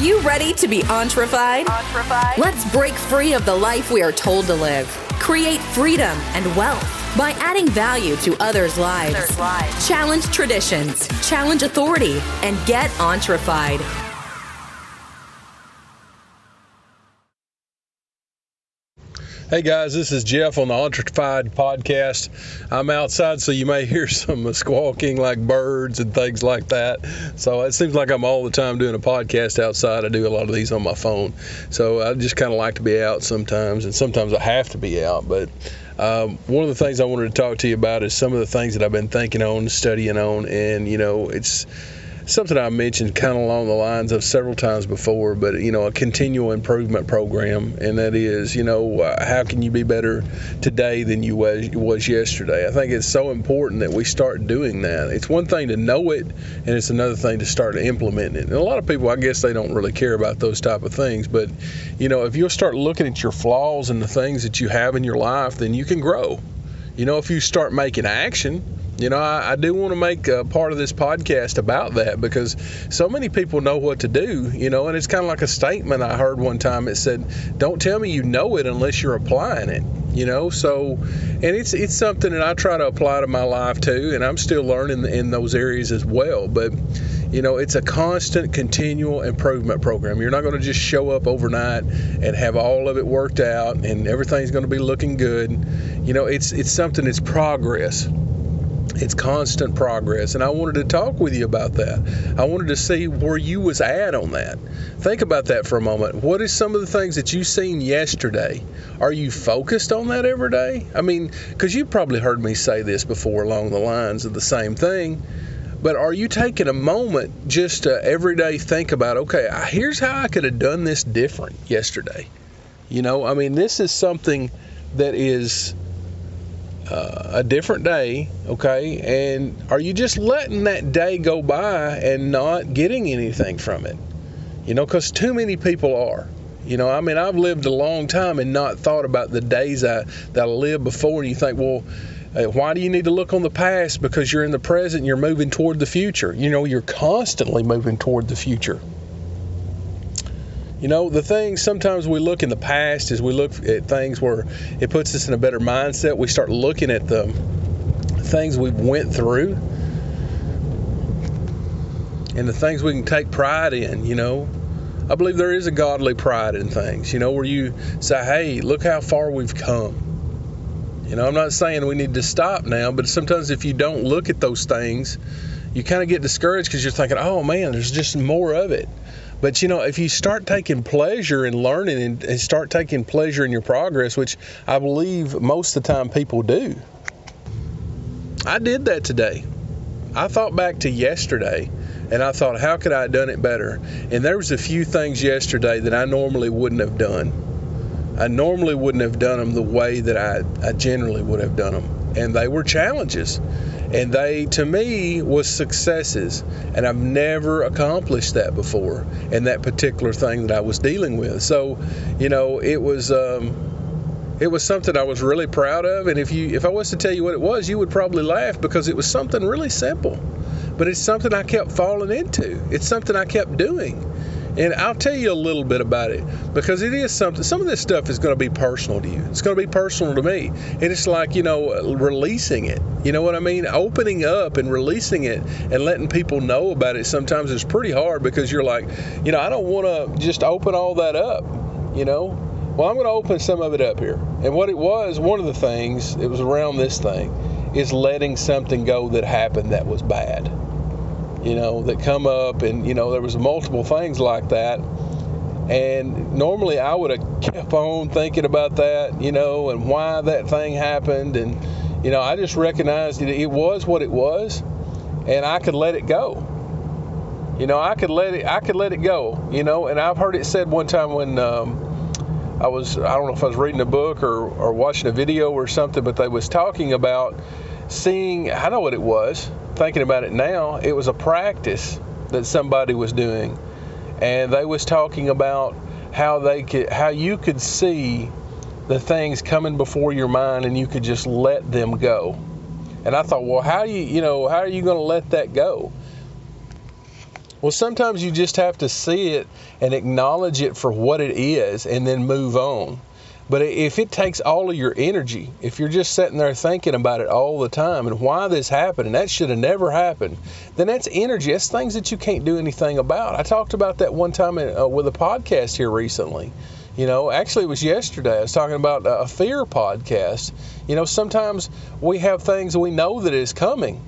you ready to be entrefied? Let's break free of the life we are told to live. Create freedom and wealth by adding value to others' lives. Others' lives. Challenge traditions, challenge authority, and get entrefied. Hey guys, this is Jeff on the Entrefied podcast. I'm outside, so you may hear some squawking like birds and things like that. So it seems like I'm all the time doing a podcast outside. I do a lot of these on my phone. So I just kind of like to be out sometimes, and sometimes I have to be out. But um, one of the things I wanted to talk to you about is some of the things that I've been thinking on, studying on, and you know, it's something I mentioned kind of along the lines of several times before, but you know, a continual improvement program, and that is, you know, uh, how can you be better today than you was, was yesterday? I think it's so important that we start doing that. It's one thing to know it, and it's another thing to start implementing it. And a lot of people, I guess, they don't really care about those type of things, but you know, if you'll start looking at your flaws and the things that you have in your life, then you can grow. You know, if you start making action, you know, I, I do want to make a part of this podcast about that because so many people know what to do, you know, and it's kind of like a statement I heard one time. It said, Don't tell me you know it unless you're applying it, you know. So, and it's it's something that I try to apply to my life too, and I'm still learning in those areas as well. But, you know, it's a constant, continual improvement program. You're not going to just show up overnight and have all of it worked out and everything's going to be looking good. You know, it's it's something that's progress it's constant progress and i wanted to talk with you about that. I wanted to see where you was at on that. Think about that for a moment. What is some of the things that you've seen yesterday? Are you focused on that every day? I mean because you've probably heard me say this before along the lines of the same thing but are you taking a moment just to every day think about okay here's how i could have done this different yesterday. You know i mean this is something that is uh, a different day, okay? And are you just letting that day go by and not getting anything from it? You know, because too many people are. You know, I mean, I've lived a long time and not thought about the days I, that I lived before. And you think, well, uh, why do you need to look on the past? Because you're in the present, you're moving toward the future. You know, you're constantly moving toward the future. You know, the thing sometimes we look in the past is we look at things where it puts us in a better mindset. We start looking at the things we went through and the things we can take pride in, you know. I believe there is a godly pride in things, you know, where you say, hey, look how far we've come. You know, I'm not saying we need to stop now, but sometimes if you don't look at those things, you kind of get discouraged because you're thinking, oh man, there's just more of it. But you know, if you start taking pleasure in learning and, and start taking pleasure in your progress, which I believe most of the time people do, I did that today. I thought back to yesterday and I thought, how could I have done it better? And there was a few things yesterday that I normally wouldn't have done. I normally wouldn't have done them the way that I, I generally would have done them. And they were challenges. And they to me was successes. And i've never accomplished that before in that particular thing that i was dealing with. So you know it was um, it was something i was really proud of. And if you if i was to tell you what it was you would probably laugh because it was something really simple. But it's something i kept falling into. It's something i kept doing and I'll tell you a little bit about it because it is something, some of this stuff is going to be personal to you. It's going to be personal to me. And it's like, you know, releasing it. You know what I mean? Opening up and releasing it and letting people know about it sometimes is pretty hard because you're like, you know, I don't want to just open all that up, you know? Well, I'm going to open some of it up here. And what it was, one of the things, it was around this thing, is letting something go that happened that was bad you know, that come up, and you know, there was multiple things like that. And normally I would have kept on thinking about that, you know, and why that thing happened, and you know, I just recognized that it was what it was, and I could let it go. You know, I could let it, I could let it go. You know, and I've heard it said one time when. Um, I was I don't know if I was reading a book or, or watching a video or something, but they was talking about seeing I know what it was thinking about it now, it was a practice that somebody was doing, and they was talking about how they could, how you could see the things coming before your mind, and you could just let them go. And I thought, well, how you, you know, how are you going to let that go? Well, sometimes you just have to see it and acknowledge it for what it is and then move on. But if it takes all of your energy, if you're just sitting there thinking about it all the time and why this happened and that should have never happened, then that's energy. That's things that you can't do anything about. I talked about that one time uh, with a podcast here recently. You know, actually, it was yesterday. I was talking about a fear podcast. You know, sometimes we have things we know that is coming,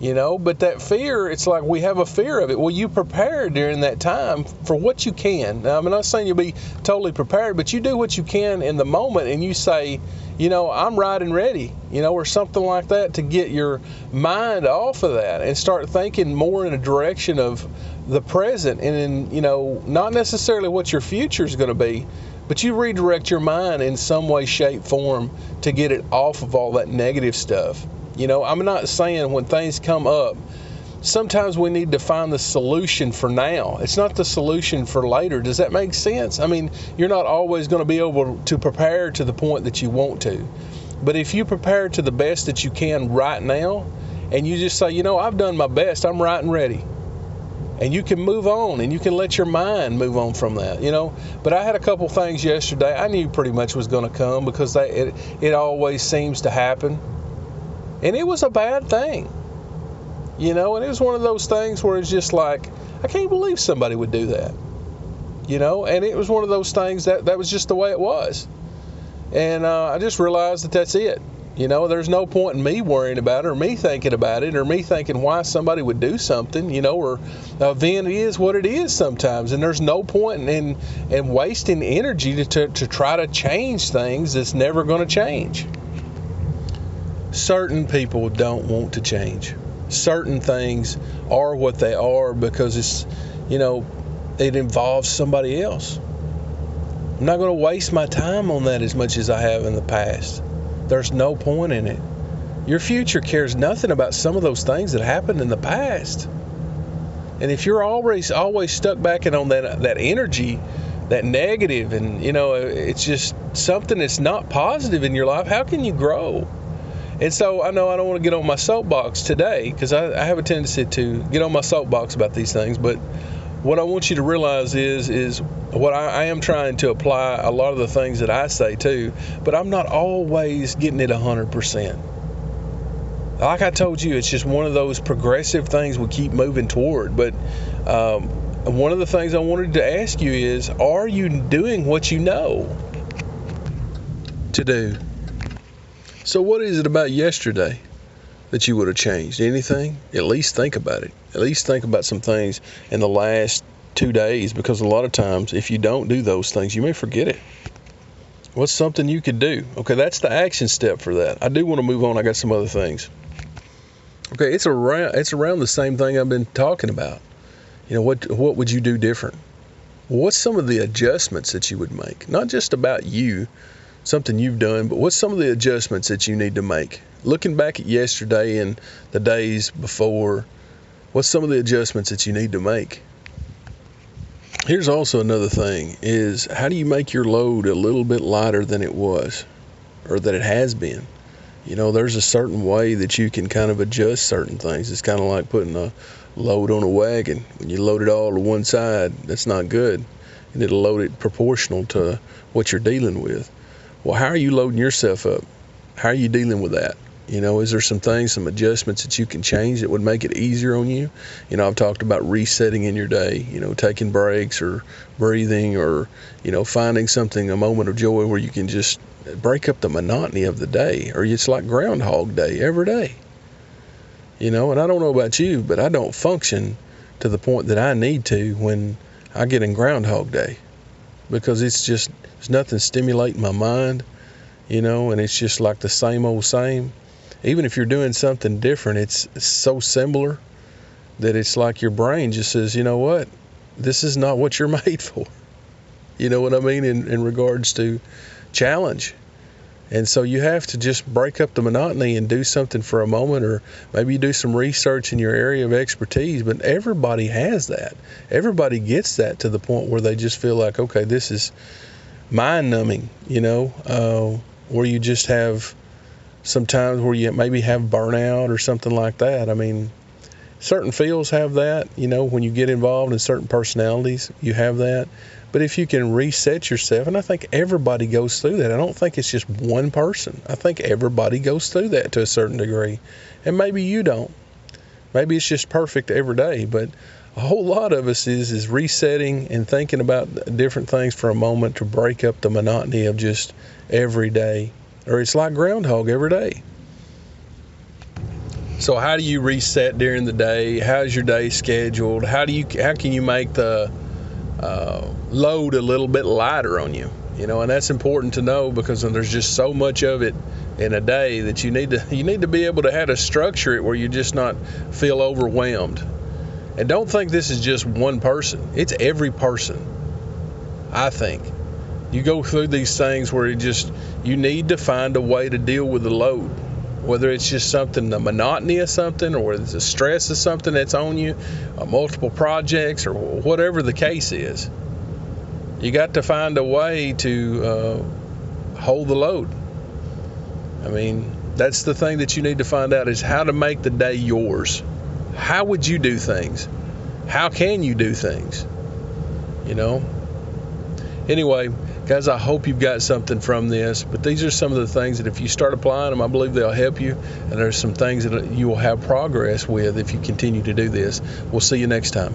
you know but that fear it's like we have a fear of it. Well you prepare during that time for what you can. Now, i'm not saying you'll be totally prepared but you do what you can in the moment and you say you know i'm right and ready you know or something like that to get your mind off of that and start thinking more in a direction of the present and in you know not necessarily what your future is going to be but you redirect your mind in some way shape form to get it off of all that negative stuff you know, I'm not saying when things come up, sometimes we need to find the solution for now. It's not the solution for later. Does that make sense? I mean, you're not always going to be able to prepare to the point that you want to. But if you prepare to the best that you can right now, and you just say, you know, I've done my best, I'm right and ready. And you can move on and you can let your mind move on from that, you know. But I had a couple things yesterday I knew pretty much was going to come because they, it, it always seems to happen and it was a bad thing. You know, and it was one of those things where it's just like, I can't believe somebody would do that. You know, and it was one of those things that that was just the way it was. And uh, I just realized that that's it. You know, there's no point in me worrying about it or me thinking about it or me thinking why somebody would do something, you know, or the event is what it is sometimes. And there's no point in, in wasting energy to, to, to try to change things that's never going to change certain people don't want to change. Certain things are what they are because it's, you know, it involves somebody else. I'm not going to waste my time on that as much as I have in the past. There's no point in it. Your future cares nothing about some of those things that happened in the past. And if you're always always stuck back in on that that energy, that negative, and you know, it's just something that's not positive in your life, how can you grow? And so I know I don't want to get on my soapbox today because I, I, have a tendency to get on my soapbox about these things. But what I want you to realize is is what I, I am trying to apply a lot of the things that I say too. But I'm not always getting it hundred percent. Like I told you, it's just one of those progressive things we keep moving toward. But um, one of the things I wanted to ask you is, are you doing what you know to do? So, what is it about yesterday that you would have changed? Anything? At least think about it. At least think about some things in the last two days because a lot of times, if you don't do those things, you may forget it. What's something you could do? Okay, that's the action step for that. I do want to move on. I got some other things. Okay, it's around it's around the same thing I've been talking about. You know, what what would you do different? What's some of the adjustments that you would make? Not just about you, something you've done, but what's some of the adjustments that you need to make? Looking back at yesterday and the days before, what's some of the adjustments that you need to make? Here's also another thing is how do you make your load a little bit lighter than it was or that it has been? You know, there's a certain way that you can kind of adjust certain things. It's kind of like putting a load on a wagon. When you load it all to one side, that's not good. Need to load it proportional to what you're dealing with. Well, how are you loading yourself up? How are you dealing with that? You know, is there some things, some adjustments that you can change that would make it easier on you? You know, I've talked about resetting in your day, you know, taking breaks or breathing or, you know, finding something, a moment of joy where you can just break up the monotony of the day. Or it's like Groundhog Day every day. You know, and I don't know about you, but I don't function to the point that I need to when I get in Groundhog Day because it's just there's nothing stimulating my mind, you know, and it's just like the same old same. Even if you're doing something different, it's, so similar that it's like your brain just says, you know what, this is not what you're made for. You know what I mean in, in regards to challenge. And so you have to just break up the monotony and do something for a moment, or maybe you do some research in your area of expertise. But everybody has that. Everybody gets that to the point where they just feel like, okay, this is mind numbing, you know, uh, where you just have sometimes where you maybe have burnout or something like that. I mean, certain fields have that. You know, when you get involved in certain personalities, you have that. But if you can reset yourself, and I think everybody goes through that. I don't think it's just one person. I think everybody goes through that to a certain degree. And maybe you don't. Maybe it's just perfect every day, but a whole lot of us is is resetting and thinking about different things for a moment to break up the monotony of just every day. Or it's like groundhog every day. So how do you reset during the day? How's your day scheduled? How do you how can you make the uh, load a little bit lighter on you? You know, and that's important to know because there's just so much of it in a day that you need to you need to be able to how to structure it where you just not feel overwhelmed. And don't think this is just one person. It's every person. I think. You go through these things where you just you need to find a way to deal with the load whether it's just something, the monotony of something, or whether it's the stress of something that's on you, uh, multiple projects, or whatever the case is. You got to find a way to uh, hold the load. I mean, that's the thing that you need to find out is how to make the day yours. How would you do things? How can you do things? You know? Anyway, Guys, I hope you've got something from this, but these are some of the things that if you start applying them, I believe they'll help you. And there's some things that you will have progress with if you continue to do this. We'll see you next time.